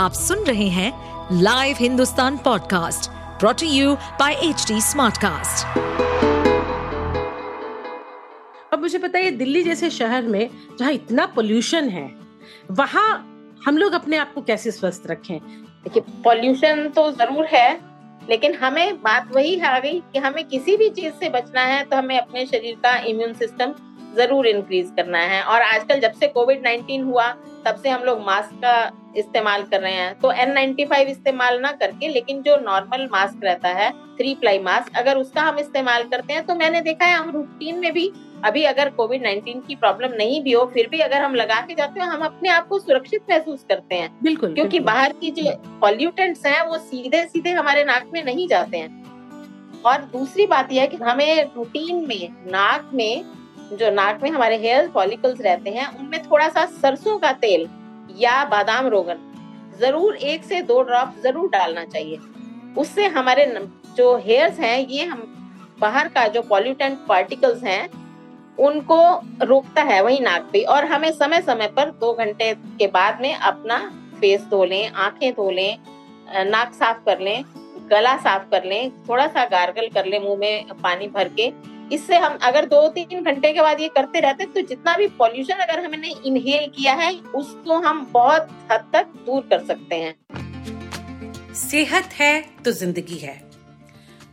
आप सुन रहे हैं live Hindustan podcast brought to you by H smartcast. अब मुझे पता है दिल्ली जैसे शहर में जहाँ इतना पोल्यूशन है वहाँ हम लोग अपने आप को कैसे स्वस्थ रखें देखिए पॉल्यूशन तो ज़रूर है लेकिन हमें बात वही आ गई कि हमें किसी भी चीज़ से बचना है तो हमें अपने शरीर का इम्यून सिस्टम ज़रूर इंक्रीज करना है और आजकल जब से कोविड 19 हुआ तब से हम लोग मास्क का इस्तेमाल कर रहे हैं। तो एन नाइन्टी फाइव इस्तेमाल ना करके लेकिन जो नॉर्मल मास्क रहता है थ्री प्लाई मास्क अगर उसका हम इस्तेमाल करते हैं तो मैंने देखा है हम रूटीन में भी अभी अगर कोविड 19 की प्रॉब्लम नहीं भी हो फिर भी अगर हम लगा के जाते हैं हम अपने आप को सुरक्षित महसूस करते हैं। बिल्कुल क्योंकि बिल्कुल। बाहर की जो पॉल्यूटेंट्स हैं वो सीधे सीधे हमारे नाक में नहीं जाते हैं। और दूसरी बात यह है कि हमें रूटीन में नाक में जो नाक में हमारे हेयर फॉलिकल्स रहते हैं उनमें थोड़ा सा सरसों का तेल या बादाम रोगन। ज़रूर एक से दो ड्रॉप ज़रूर डालना चाहिए। उससे हमारे जो हेयर्स हैं, ये हम बाहर का जो पॉल्यूटेंट पार्टिकल्स हैं, उनको रोकता है वही नाक पे। और हमें समय समय पर दो घंटे के बाद में अपना फेस धो लें, आँखें धो लें नाक साफ़ कर लें, गला साफ़ कर लें, थोड़ा सा गार्गल कर लें मुँह में पानी भर के। इससे हम अगर दो तीन घंटे के बाद ये करते रहते तो जितना भी पॉल्यूशन अगर हमने इनहेल किया है उसको हम बहुत हद तक दूर कर सकते हैं। सेहत है तो ज़िंदगी है।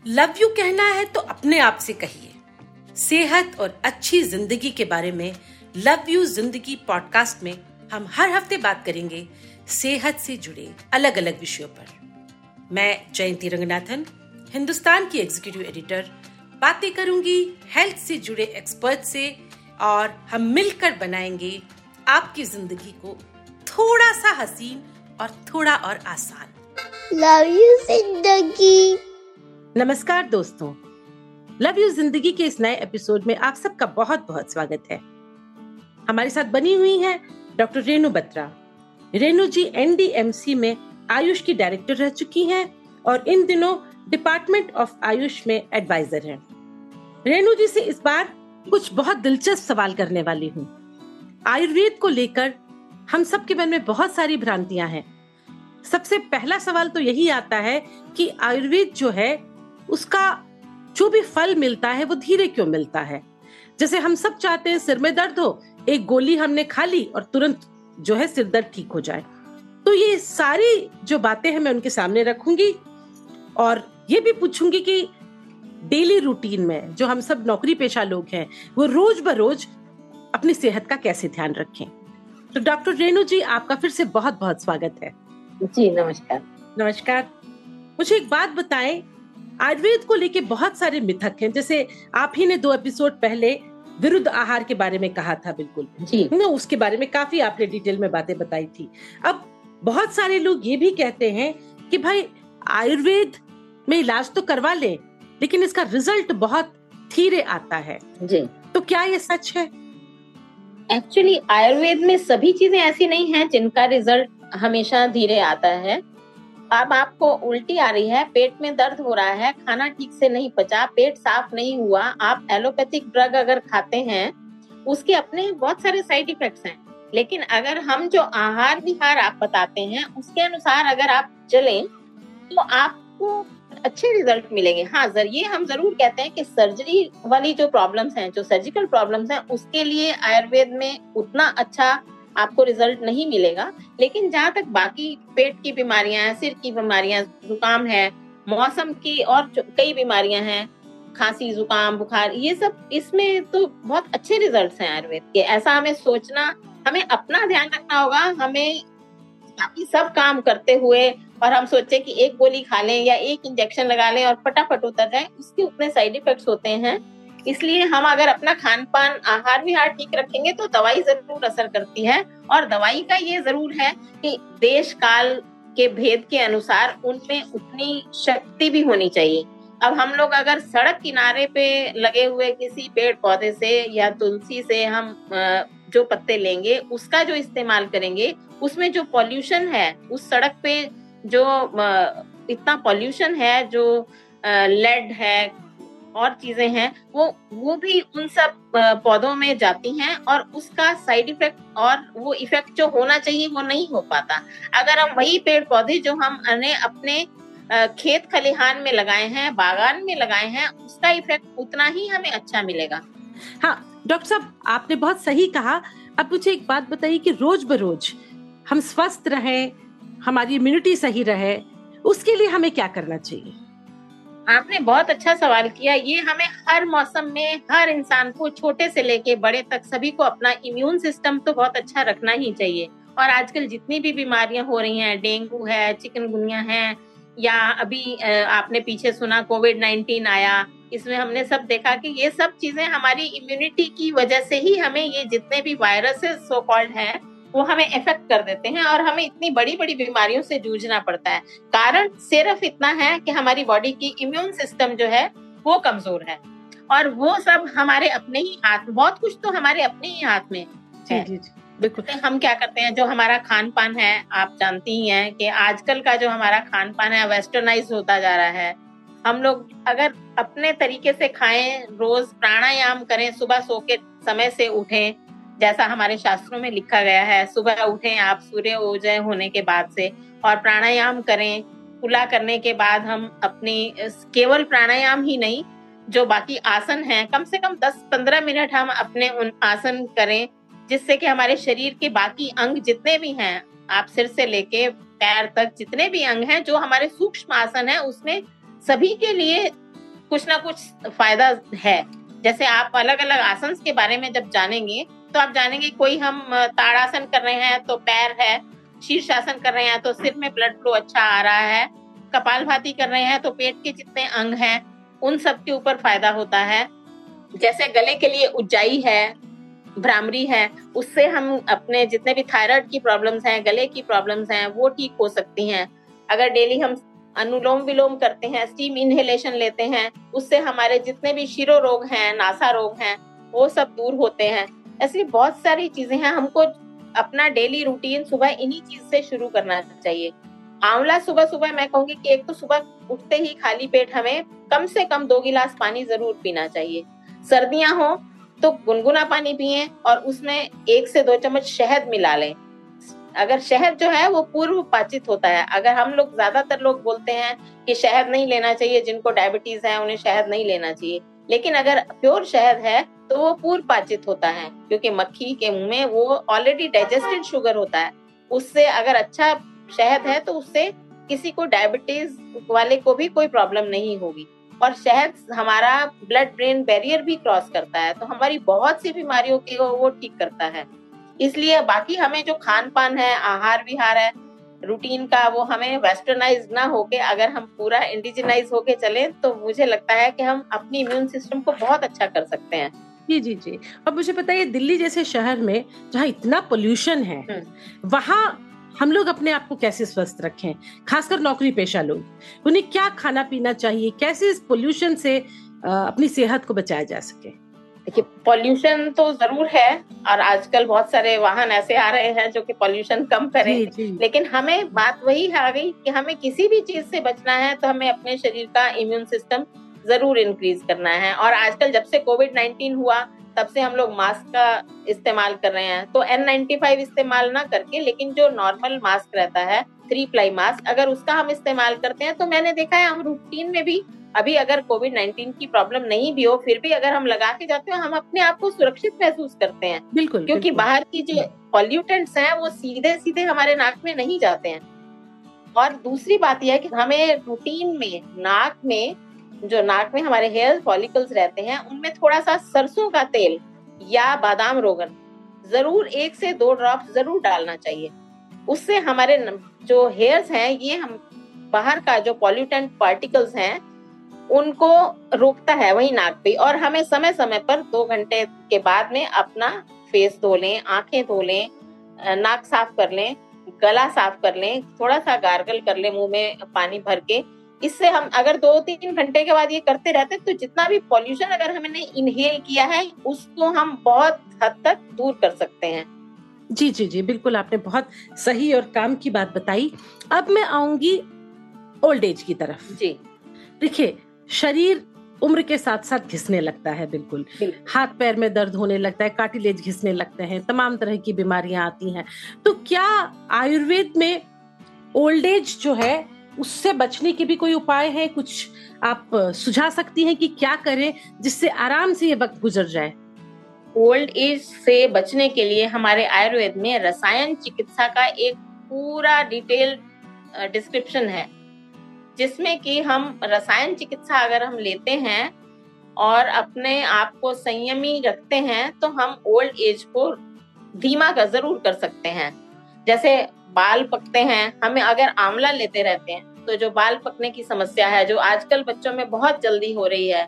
लव यू कहना है तो अपने आप से कहिए। सेहत और अच्छी ज़िंदगी के बारे में लव यू ज़िंदगी पॉडकास्ट में हम हर हफ़्ते बात करेंगे सेहत से जुड़े अलग अलग विषयों पर। मैं जयंती रंगनाथन, हिंदुस्तान की एग्जीक्यूटिव एडिटर बातें करूँगी हेल्थ से जुड़े एक्सपर्ट से और हम मिलकर बनाएँगे आपकी ज़िंदगी को थोड़ा सा हसीन और थोड़ा और आसान। लव यू ज़िंदगी। नमस्कार दोस्तों। लव यू ज़िंदगी के इस नए एपिसोड में आप सबका बहुत बहुत स्वागत है। हमारे साथ बनी हुई है डॉक्टर रेणु बत्रा। रेणु जी एनडीएमसी में आयुष की डायरेक्टर रह चुकी हैं और इन दिनों डिपार्टमेंट ऑफ़ आयुष में एडवाइजर हैं। रेणु जी से इस बार कुछ बहुत दिलचस्प सवाल करने वाली हूँ। आयुर्वेद को लेकर हम सबके मन में बहुत सारी भ्रांतियाँ हैं। सबसे पहला सवाल तो यही आता है कि आयुर्वेद जो है, उसका जो भी फल मिलता है, वो धीरे क्यों मिलता है? जैसे हम सब चाहते हैं सिर में दर्द हो, एक गोली हमने खा ली और तुरंत जो है सिर दर्द ठीक हो जाए। तो ये सारी जो बातें हैं मैं उनके सामने रखूँगी और ये भी पूछूँगी कि डेली रूटीन में जो हम सब नौकरी पेशा लोग हैं वो रोज बरोज अपनी सेहत का कैसे ध्यान रखें? तो डॉक्टर रेणु जी आपका फिर से बहुत बहुत स्वागत है। जी नमस्कार। नमस्कार। मुझे एक बात बताएँ आयुर्वेद को लेके बहुत सारे मिथक हैं जैसे आप ही ने दो एपिसोड पहले विरुद्ध आहार के बारे में कहा था बिल्कुल। जी। उसके बारे में काफ़ी आपने डिटेल में बातें बताई थी। अब बहुत सारे लोग ये भी कहते हैं कि भाई आयुर्वेद में इलाज तो करवा ले लेकिन इसका रिज़ल्ट बहुत धीरे आता है। जी। तो क्या ये सच है? एक्चुअली आयुर्वेद में सभी चीज़ें ऐसी नहीं हैं जिनका रिज़ल्ट हमेशा धीरे आता है। अब आपको उल्टी आ रही है पेट में दर्द हो रहा है खाना ठीक से नहीं पचा पेट साफ़ नहीं हुआ आप एलोपैथिक ड्रग अगर खाते हैं उसके अपने बहुत सारे साइड इफेक्ट्स हैं। लेकिन अगर हम जो आहार विहार आप बताते हैं उसके अनुसार अगर आप चलें तो आपको अच्छे रिज़ल्ट मिलेंगे। हाँ जर, ये हम ज़रूर कहते हैं कि सर्जरी वाली जो प्रॉब्लम्स हैं, जो सर्जिकल प्रॉब्लम्स हैं, उसके लिए आयुर्वेद में उतना अच्छा आपको रिज़ल्ट नहीं मिलेगा। लेकिन जहाँ तक बाकी पेट की बीमारियाँ हैं, सिर की बीमारियाँ, जुकाम है, मौसम की और कई बीमारियाँ हैं, खांसी, जुकाम, बुखार, ये सब, इसमें तो बहुत अच्छे रिज़ल्ट हैं आयुर्वेद के। ऐसा हमें सोचना, हमें अपना ध्यान रखना होगा, हमें बाकी सब काम करते हुए और हम सोचे कि एक गोली खा लें या एक इंजेक्शन लगा लें और फटाफट उतर जाए, उसके उतने साइड इफेक्ट्स होते हैं। इसलिए हम अगर अपना खान पान आहार विहार ठीक रखेंगे तो दवाई ज़रूर असर करती है। और दवाई का ये ज़रूर है कि देश काल के भेद के अनुसार उनमें उतनी शक्ति भी होनी चाहिए। अब हम लोग अगर सड़क किनारे पे लगे हुए किसी पेड़ पौधे से या तुलसी से हम जो पत्ते लेंगे, उसका जो इस्तेमाल करेंगे, उसमें जो पॉल्यूशन है, उस सड़क पे जो इतना पॉल्यूशन है, जो लेड है, और चीज़ें हैं, वो वो भी उन सब पौधों में जाती हैं और उसका साइड इफ़ेक्ट और वो इफ़ेक्ट जो होना चाहिए, वो नहीं हो पाता। अगर हम वही पेड़ पौधे जो हम अपने खेत खलिहान में लगाए हैं, बागान में लगाए हैं, उसका इफ़ेक्ट उतना ही हमें अच्छा मिलेगा। हाँ डॉक्टर साहब, आपने बहुत सही कहा। अब मुझे एक बात बताइए कि रोज बरोज हम स्वस्थ रहें हमारी इम्यूनिटी सही रहे, उसके लिए हमें क्या करना चाहिए? आपने बहुत अच्छा सवाल किया। ये हमें हर मौसम में, हर इंसान को छोटे से लेके बड़े तक सभी को अपना इम्यून सिस्टम तो बहुत अच्छा रखना ही चाहिए। और आजकल जितनी भी बीमारियाँ हो रही हैं, डेंगू है, चिकनगुनिया है, या अभी आपने पीछे सुना कोविड नाइन्टीन आया, इसमें हमने सब देखा कि ये सब चीज़ें हमारी इम्यूनिटी की वजह से ही हमें ये जितने भी वायरसेस सो कॉल्ड हैं वो हमें इफ़ेक्ट कर देते हैं और हमें इतनी बड़ी बड़ी बीमारियों से जूझना पड़ता है। कारण सिर्फ़ इतना है कि हमारी बॉडी की इम्यून सिस्टम जो है वो कमज़ोर है। और वो सब हमारे अपने ही हाथ बहुत कुछ तो हमारे अपने ही हाथ में है। जी, जी, बिल्कुल। तो हम क्या करते हैं जो हमारा खान पान है आप जानती ही हैं कि आजकल का जो हमारा खान पान है वेस्टर्नाइज होता जा रहा है। हम लोग अगर अपने तरीके से खाएँ रोज प्राणायाम करें सुबह सो के समय से उठें जैसा हमारे शास्त्रों में लिखा गया है, सुबह उठें, आप सूर्य उदय होने के बाद से और प्राणायाम करें। खुला करने के बाद हम अपनी, केवल प्राणायाम ही नहीं, जो बाकी आसन हैं, कम से कम 10-15 मिनट हम अपने उन आसन करें, जिससे कि हमारे शरीर के बाकी अंग जितने भी हैं, आप सिर से लेके पैर तक जितने भी अंग हैं, जो हमारे सूक्ष्म आसन है, उसमें सभी के लिए कुछ ना कुछ फ़ायदा है। जैसे आप अलग अलग आसन के बारे में जब जानेंगे तो आप जानेंगे कोई हम ताड़ासन कर रहे हैं तो पैर है, शीर्षासन कर रहे हैं तो सिर में ब्लड फ्लो अच्छा आ रहा है, कपाल भाती कर रहे हैं तो पेट के जितने अंग हैं, उन सब के ऊपर फ़ायदा होता है। जैसे गले के लिए उज्जाई है, भ्रामरी है, उससे हम अपने जितने भी थायराइड की प्रॉब्लम्स हैं, गले की प्रॉब्लम्स हैं, वो ठीक हो सकती हैं। अगर डेली हम अनुलोम विलोम करते हैं स्टीम इनहेलेशन लेते हैं, उससे हमारे जितने भी शिरो रोग हैं, नासा रोग हैं, वो सब दूर होते हैं। ऐसी बहुत सारी चीज़ें हैं, हमको अपना डेली रूटीन सुबह इन्हीं चीज़ से शुरू करना चाहिए। आंवला सुबह सुबह मैं कहूँगी कि एक तो सुबह उठते ही खाली पेट हमें कम से कम दो गिलास पानी ज़रूर पीना चाहिए। सर्दियाँ हो तो गुनगुना पानी पिए और उसमें एक से दो चम्मच शहद मिला लें। अगर शहद जो है वो पूर्व पाचित होता है, अगर हम लोग ज़्यादातर लोग बोलते हैं कि शहद नहीं लेना चाहिए, जिनको डायबिटीज़ है उन्हें शहद नहीं लेना चाहिए। लेकिन अगर प्योर शहद है तो वो पूर्व पाचित होता है, क्योंकि मक्खी के मुँह में वो ऑलरेडी डाइजेस्टेड शुगर होता है। उससे अगर अच्छा शहद है तो उससे किसी को डायबिटीज़ वाले को भी कोई प्रॉब्लम नहीं होगी। और शहद हमारा ब्लड ब्रेन बैरियर भी क्रॉस करता है तो हमारी बहुत सी बीमारियों को वो ठीक करता है। इसलिए बाकी हमें जो खान पान है आहार विहार है रूटीन का वो हमें वेस्टर्नाइज ना होके अगर हम पूरा इंडिजिनाइज होके चले तो मुझे लगता है कि हम अपनी इम्यून सिस्टम को बहुत अच्छा कर सकते हैं। जी जी जी। और मुझे पता है दिल्ली जैसे शहर में जहाँ इतना पोल्यूशन है हम्म। वहाँ हम लोग अपने आप को कैसे स्वस्थ रखें? खासकर नौकरी पेशा लोग। उन्हें क्या खाना पीना चाहिए? कैसे इस पोल्यूशन से अपनी सेहत को बचाया जा सके? देखिए पॉल्यूशन तो ज़रूर है और आजकल बहुत सारे वाहन ऐसे आ रहे हैं जो कि पॉल्यूशन कम करें। जी, जी. लेकिन हमें बात वही आ गई कि हमें किसी भी चीज़ से बचना है तो हमें अपने शरीर का इम्यून सिस्टम ज़रूर इंक्रीज करना है। और आजकल जब से कोविड नाइन्टीन हुआ तब से हम लोग मास्क का इस्तेमाल कर रहे हैं। तो एन नाइन्टी फाइव इस्तेमाल ना करके लेकिन जो नॉर्मल मास्क रहता है थ्री प्लाई मास्क अगर उसका हम इस्तेमाल करते हैं तो मैंने देखा है हम रूटीन में भी अभी अगर कोविड नाइन्टीन की प्रॉब्लम नहीं भी हो फिर भी अगर हम लगा के जाते हैं हम अपने आप को सुरक्षित महसूस करते हैं। बिल्कुल क्योंकि बिल्कुल। बाहर की जो पॉल्यूटेंट्स हैं वो सीधे सीधे हमारे नाक में नहीं जाते हैं। और दूसरी बात यह है कि हमें रूटीन में नाक में जो नाक में हमारे हेयर फॉलिकल्स रहते हैं, उनमें थोड़ा सा सरसों का तेल या बादाम रोगन ज़रूर एक से दो ड्रॉप ज़रूर डालना चाहिए। उससे हमारे जो हेयर्स हैं, ये हम बाहर का जो पॉल्यूटेंट पार्टिकल्स हैं, उनको रोकता है वही नाक पे और हमें समय समय पर दो घंटे के बाद में अपना फेस धो लें, आँखें धो लें नाक साफ़ कर लें, गला साफ़ कर लें थोड़ा सा गार्गल कर लें, मुँह में पानी भर के इससे हम अगर दो तीन घंटे के बाद ये करते रहते तो जितना भी पॉल्यूशन अगर हमने इनहेल किया है उसको हम बहुत हद तक दूर कर सकते हैं। जी जी जी बिल्कुल आपने बहुत सही और काम की बात बताई। अब मैं आऊँगी ओल्ड एज की तरफ़। जी। देखिए शरीर उम्र के साथ साथ घिसने लगता है बिल्कुल। हाथ पैर में दर्द होने लगता है कार्टिलेज घिसने लगते हैं तमाम तरह की बीमारियाँ आती हैं। तो क्या आयुर्वेद में ओल्ड एज जो है उससे बचने के भी कोई उपाय है? कुछ आप सुझा सकती हैं कि क्या करें जिससे आराम से ये वक्त गुजर जाए? ओल्ड एज से बचने के लिए हमारे आयुर्वेद में रसायन चिकित्सा का एक पूरा डिटेल डिस्क्रिप्शन है, जिसमें कि हम रसायन चिकित्सा अगर हम लेते हैं और अपने आप को संयमी रखते हैं तो हम ओल्ड एज को धीमा का ज़रूर कर सकते हैं। जैसे बाल पकते हैं हमें अगर आंवला लेते रहते हैं तो जो बाल पकने की समस्या है जो आजकल बच्चों में बहुत जल्दी हो रही है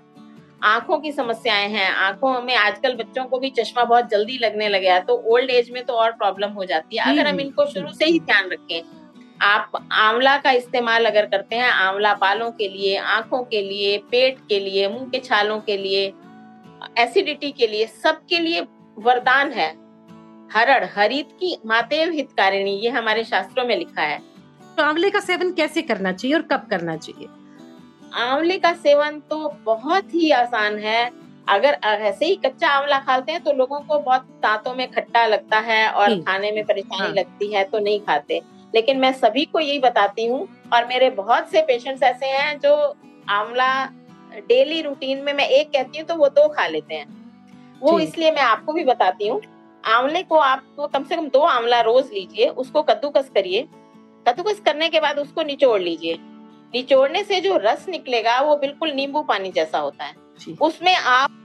आँखों की समस्याएँ हैं आँखों में आजकल बच्चों को भी चश्मा बहुत जल्दी लगने लगे है तो ओल्ड एज में तो और प्रॉब्लम हो जाती है। अगर हम इनको शुरू से ही ध्यान रखें आप आंवला का इस्तेमाल अगर करते हैं आंवला बालों के लिए आँखों के लिए पेट के लिए मुँह के छालों के लिए एसिडिटी के लिए सबके लिए वरदान है। हरड़ हरित की मातेव हितकारिणी ये हमारे शास्त्रों में लिखा है। तो आंवले का सेवन कैसे करना चाहिए और कब करना चाहिए? आंवले का सेवन तो बहुत ही आसान है। अगर ऐसे ही कच्चा आंवला खाते हैं तो लोगों को बहुत दांतों में खट्टा लगता है और खाने में परेशानी हाँ। लगती है तो नहीं खाते। लेकिन मैं सभी को यही बताती हूँ और मेरे बहुत से पेशेंट्स ऐसे हैं जो आंवला डेली रूटीन में मैं एक कहती हूँ तो वो दो खा लेते हैं। वो इसलिए मैं आपको भी बताती हूँ आंवले को आप तो कम से कम दो आंवला रोज लीजिए उसको कद्दूकस करिए। कद्दूकस करने के बाद उसको निचोड़ लीजिए। निचोड़ने से जो रस निकलेगा वो बिल्कुल नींबू पानी जैसा होता है। उसमें आप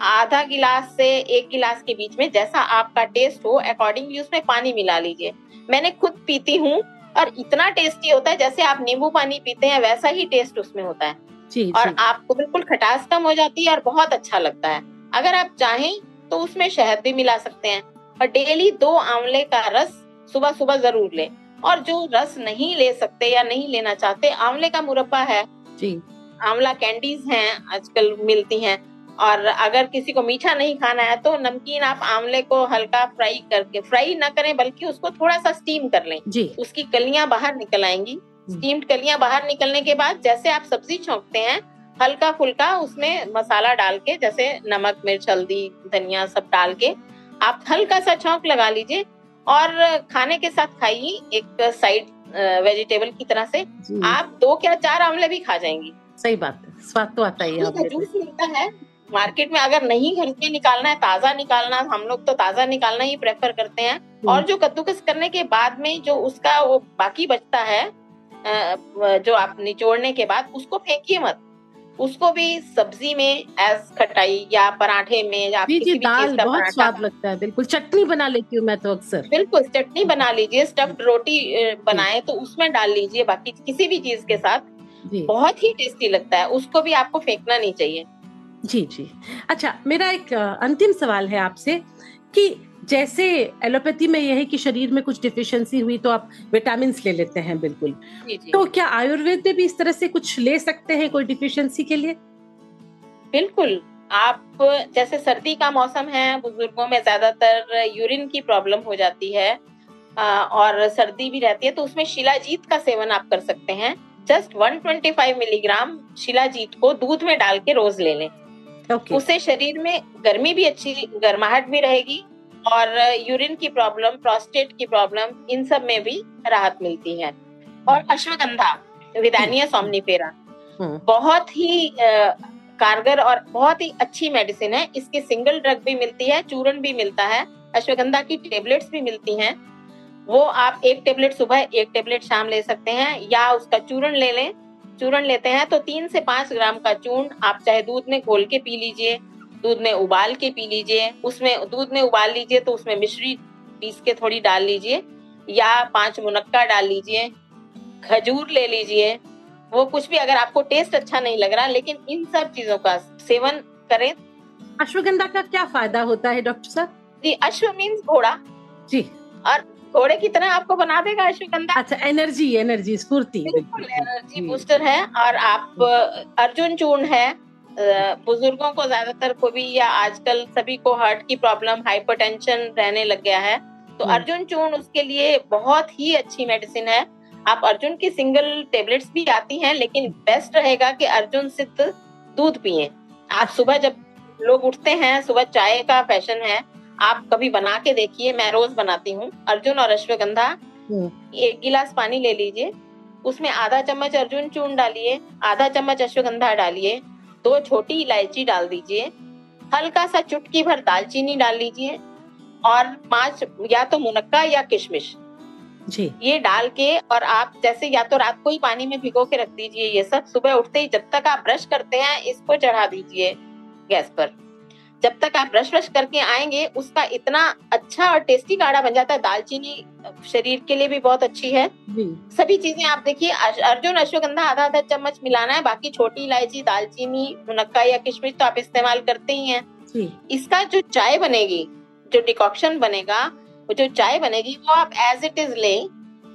आधा गिलास से एक गिलास के बीच में जैसा आपका टेस्ट हो अकॉर्डिंगली उसमें पानी मिला लीजिए। मैंने खुद पीती हूँ और इतना टेस्टी होता है जैसे आप नींबू पानी पीते हैं वैसा ही टेस्ट उसमें होता है। जी, और जी. आपको बिल्कुल खटास कम हो जाती है और बहुत अच्छा लगता है। अगर आप चाहें तो उसमें शहद भी मिला सकते हैं। और डेली दो आंवले का रस सुबह सुबह ज़रूर लें। और जो रस नहीं ले सकते या नहीं लेना चाहते आंवले का मुरब्बा है। जी। आंवला कैंडीज हैं आजकल मिलती हैं। और अगर किसी को मीठा नहीं खाना है तो नमकीन आप आंवले को हल्का फ्राई करके फ्राई ना करें बल्कि उसको थोड़ा सा स्टीम कर लें। जी। उसकी कलियाँ बाहर निकल आएँगी। स्टीम्ड हम्म। कलियाँ बाहर निकलने के बाद जैसे आप सब्ज़ी छोंकते हैं हल्का फुल्का उसमें मसाला डाल के जैसे नमक मिर्च हल्दी धनिया सब डाल के आप हल्का सा छौंक लगा लीजिए और खाने के साथ खाइए एक साइड वेजिटेबल की तरह से। आप दो क्या चार आंवले भी खा जाएँगी। सही बात है। स्वाद तो आता ही है जूस मिलता है। मार्केट में अगर नहीं घर के निकालना है ताज़ा निकालना हम लोग तो ताज़ा निकालना ही प्रेफर करते हैं। और जो कद्दूकस करने के बाद में जो उसका वो बाकी बचता है जो आप निचोड़ने के बाद उसको फेंकिए मत। उसको भी सब्ज़ी में एज खटाई या पराठे में या किसी भी दाल बहुत स्वाद लगता है बिल्कुल। चटनी बना लेती हूँ मैं तो अक्सर। बिल्कुल चटनी बना लीजिए स्टफ्ड रोटी बनाए तो उसमें डाल लीजिए बाकी किसी भी चीज़ के साथ। बहुत ही टेस्टी लगता है उसको भी आपको फेंकना नहीं चाहिए। जी जी। अच्छा मेरा एक अंतिम सवाल है आपसे कि जैसे एलोपैथी में यह है कि शरीर में कुछ डिफिशियंसी हुई तो आप विटामिन ले लेते हैं बिल्कुल। जी जी। तो क्या आयुर्वेद में भी इस तरह से कुछ ले सकते हैं कोई डिफिशियंसी के लिए? बिल्कुल। आप जैसे सर्दी का मौसम है बुज़ुर्गों में ज़्यादातर यूरिन की प्रॉब्लम हो जाती है और सर्दी भी रहती है तो उसमें शिलाजीत का सेवन आप कर सकते हैं। जस्ट 125 मिलीग्राम शिलाजीत को दूध में डाल के रोज ले लें। okay. उससे शरीर में गर्मी भी अच्छी गर्माहट भी रहेगी और यूरिन की प्रॉब्लम प्रोस्टेट की प्रॉब्लम इन सब में भी राहत मिलती है। और अश्वगंधा विदानिया सोमनीफेरा हम्म। बहुत ही कारगर और बहुत ही अच्छी मेडिसिन है। इसकी सिंगल ड्रग भी मिलती है चूरन भी मिलता है अश्वगंधा की टेबलेट्स भी मिलती हैं। वो आप एक टेबलेट सुबह एक टेबलेट शाम ले सकते हैं या उसका चूरन ले लें। चूरन लेते हैं तो तीन से पाँच ग्राम का चूर्ण आप चाहे दूध में घोल के पी लीजिए दूध में उबाल के पी लीजिए। उसमें दूध में उबाल लीजिए तो उसमें मिश्री पीस के थोड़ी डाल लीजिए या पाँच मुनक्का डाल लीजिए। खजूर ले लीजिए। वो कुछ भी अगर आपको टेस्ट अच्छा नहीं लग रहा लेकिन इन सब चीज़ों का सेवन करें। अश्वगंधा का क्या फ़ायदा होता है डॉक्टर साहब? जी अश्व मीन्स घोड़ा। जी। और घोड़े की तरह आपको बना देगा अश्वगंधा। अच्छा एनर्जी एनर्जी स्फूर्ति। बिल्कुल एनर्जी बूस्टर है। और आप अर्जुन चूर्ण है। बुज़ुर्गों को ज़्यादातर को भी या आजकल सभी को हार्ट की प्रॉब्लम हाइपरटेंशन रहने लग गया है तो हम्म। अर्जुन चूर्ण उसके लिए बहुत ही अच्छी मेडिसिन है आप अर्जुन की सिंगल टेबलेट्स भी आती हैं लेकिन बेस्ट रहेगा कि अर्जुन सिद्ध दूध पिए आप सुबह जब लोग उठते हैं सुबह चाय का फ़ैशन है आप कभी बना के देखिए मैं रोज बनाती हूँ अर्जुन और अश्वगंधा हम्म। एक गिलास पानी ले लीजिए उसमें आधा चम्मच अर्जुन चूर्ण डालिए आधा चम्मच अश्वगंधा डालिए दो छोटी इलायची डाल दीजिए हल्का सा चुटकी भर दालचीनी डाल लीजिए और पाँच या तो मुनक्का या किशमिश। जी। ये डाल के और आप जैसे या तो रात को ही पानी में भिगो के रख दीजिए ये सब सुबह उठते ही जब तक आप ब्रश करते हैं इसको चढ़ा दीजिए गैस पर। जब तक आप ब्रश ब्रश करके आएँगे उसका इतना अच्छा और टेस्टी काढ़ा बन जाता है। दालचीनी शरीर के लिए भी बहुत अच्छी है। जी। सभी चीज़ें आप देखिए अर्जुन अश्वगंधा आधा आधा चम्मच मिलाना है बाकी छोटी इलायची दालचीनी मुनक्का या किशमिश तो आप इस्तेमाल करते ही हैं। इसका जो चाय बनेगी जो डिकॉक्शन बनेगा वो जो चाय बनेगी वो आप एज इट इज़ लें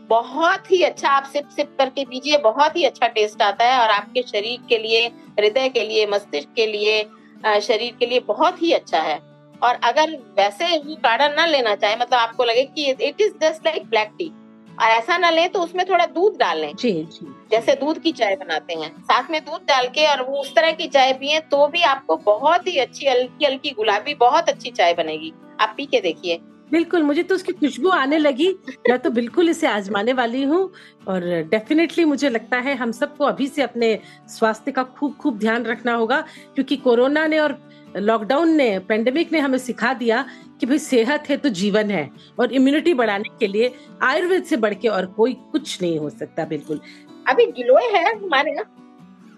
बहुत ही अच्छा आप सिप सिप करके पीजिए बहुत ही अच्छा टेस्ट आता है और आपके शरीर के लिए हृदय के लिए मस्तिष्क के लिए शरीर के लिए बहुत ही अच्छा है। और अगर वैसे वो काढ़ा ना लेना चाहे मतलब आपको लगे कि it is just like black tea और ऐसा ना ले तो उसमें थोड़ा दूध डाल लें। जी जी। जैसे दूध की चाय बनाते हैं साथ में दूध डाल के और वो उस तरह की चाय पिए तो भी आपको बहुत ही अच्छी हल्की हल्की गुलाबी बहुत अच्छी चाय बनेगी। आप पी के देखिए। बिल्कुल, मुझे तो उसकी खुशबू आने लगी। मैं तो बिल्कुल इसे आजमाने वाली हूँ और डेफिनेटली मुझे लगता है हम सबको अभी से अपने स्वास्थ्य का खूब खूब ध्यान रखना होगा, क्योंकि कोरोना ने और लॉकडाउन ने पेंडेमिक ने हमें सिखा दिया कि भाई सेहत है तो जीवन है और इम्यूनिटी बढ़ाने के लिए आयुर्वेद से बढ़ के और कोई कुछ नहीं हो सकता, बिल्कुल। अभी गिलोय है हमारे यहाँ।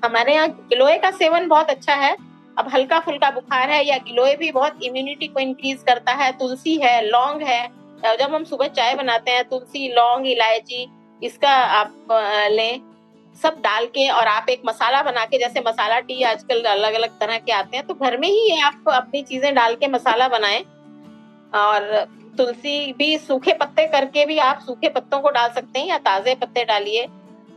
हमारे यहाँ गिलोय का सेवन बहुत अच्छा है। अब हल्का फुल्का बुखार है या गिलोय भी बहुत इम्यूनिटी को इंक्रीज करता है, तुलसी है, लौंग है। जब हम सुबह चाय बनाते हैं, तुलसी, लौंग, इलायची, इसका आप लें, सब डाल के और आप एक मसाला बना के, जैसे मसाला टी आजकल अलग अलग तरह के आते हैं तो घर में ही आप अपनी चीज़ें डाल के मसाला बनाए। और तुलसी भी सूखे पत्ते करके भी आप सूखे पत्तों को डाल सकते हैं या ताजे पत्ते डालिए।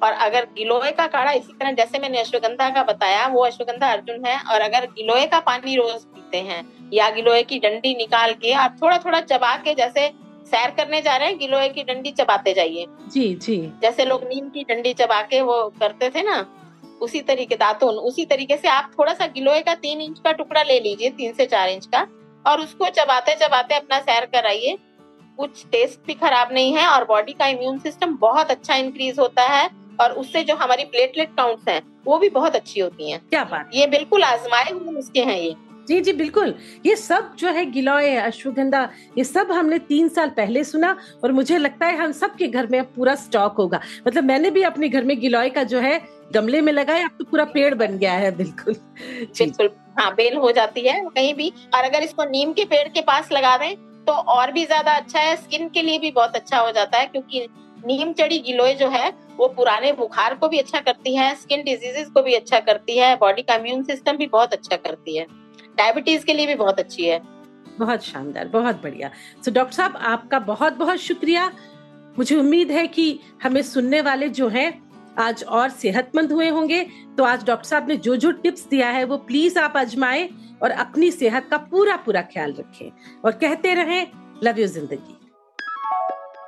और अगर गिलोय का काढ़ा इसी तरह जैसे मैंने अश्वगंधा का बताया वो अश्वगंधा अर्जुन है और अगर गिलोय का पानी रोज पीते हैं या गिलोय की डंडी निकाल के आप थोड़ा थोड़ा चबा के जैसे सैर करने जा रहे हैं गिलोय की डंडी चबाते जाइए। जी जी। जैसे लोग नीम की डंडी चबा के वो करते थे ना उसी तरीके दातुन उसी तरीके से आप थोड़ा सा गिलोय का तीन इंच का टुकड़ा ले लीजिए तीन से चार इंच का और उसको चबाते चबाते अपना सैर कराइए। कुछ टेस्ट भी खराब नहीं है और बॉडी का इम्यून सिस्टम बहुत अच्छा इंक्रीज होता है। और उससे जो हमारी प्लेटलेट काउंट्स हैं वो भी बहुत अच्छी होती हैं। क्या बात ये बिल्कुल आजमाए हुए नुस्खे हैं ये। जी जी बिल्कुल। ये सब जो है गिलोय अश्वगंधा ये सब हमने तीन साल पहले सुना और मुझे लगता है हम सबके घर में अब पूरा स्टॉक होगा। मतलब मैंने भी अपने घर में गिलोय का जो है गमले में लगाया अब तो पूरा पेड़ बन गया है बिल्कुल। बिल्कुल हाँ बेल हो जाती है कहीं भी। और अगर इसको नीम के पेड़ के पास लगा दें तो और भी ज़्यादा अच्छा है स्किन के लिए भी बहुत अच्छा हो जाता है क्योंकि नीम चढ़ी गिलोय जो है, वो पुराने बुखार को भी अच्छा करती है स्किन डिजीजेस को भी अच्छा करती है बॉडी का इम्यून सिस्टम भी बहुत अच्छा करती है। डायबिटीज़ के लिए भी बहुत अच्छी है। बहुत शानदार, बहुत बढ़िया। तो डॉक्टर साहब, आपका बहुत बहुत शुक्रिया। मुझे उम्मीद है कि हमें सुनने वाले जो हैं, आज और सेहतमंद हुए होंगे। तो आज डॉक्टर साहब ने जो जो टिप्स दिया है, वो प्लीज़ आप आजमाएँ और अपनी सेहत का पूरा पूरा ख्याल रखें। और कहते रहें लव यू ज़िंदगी।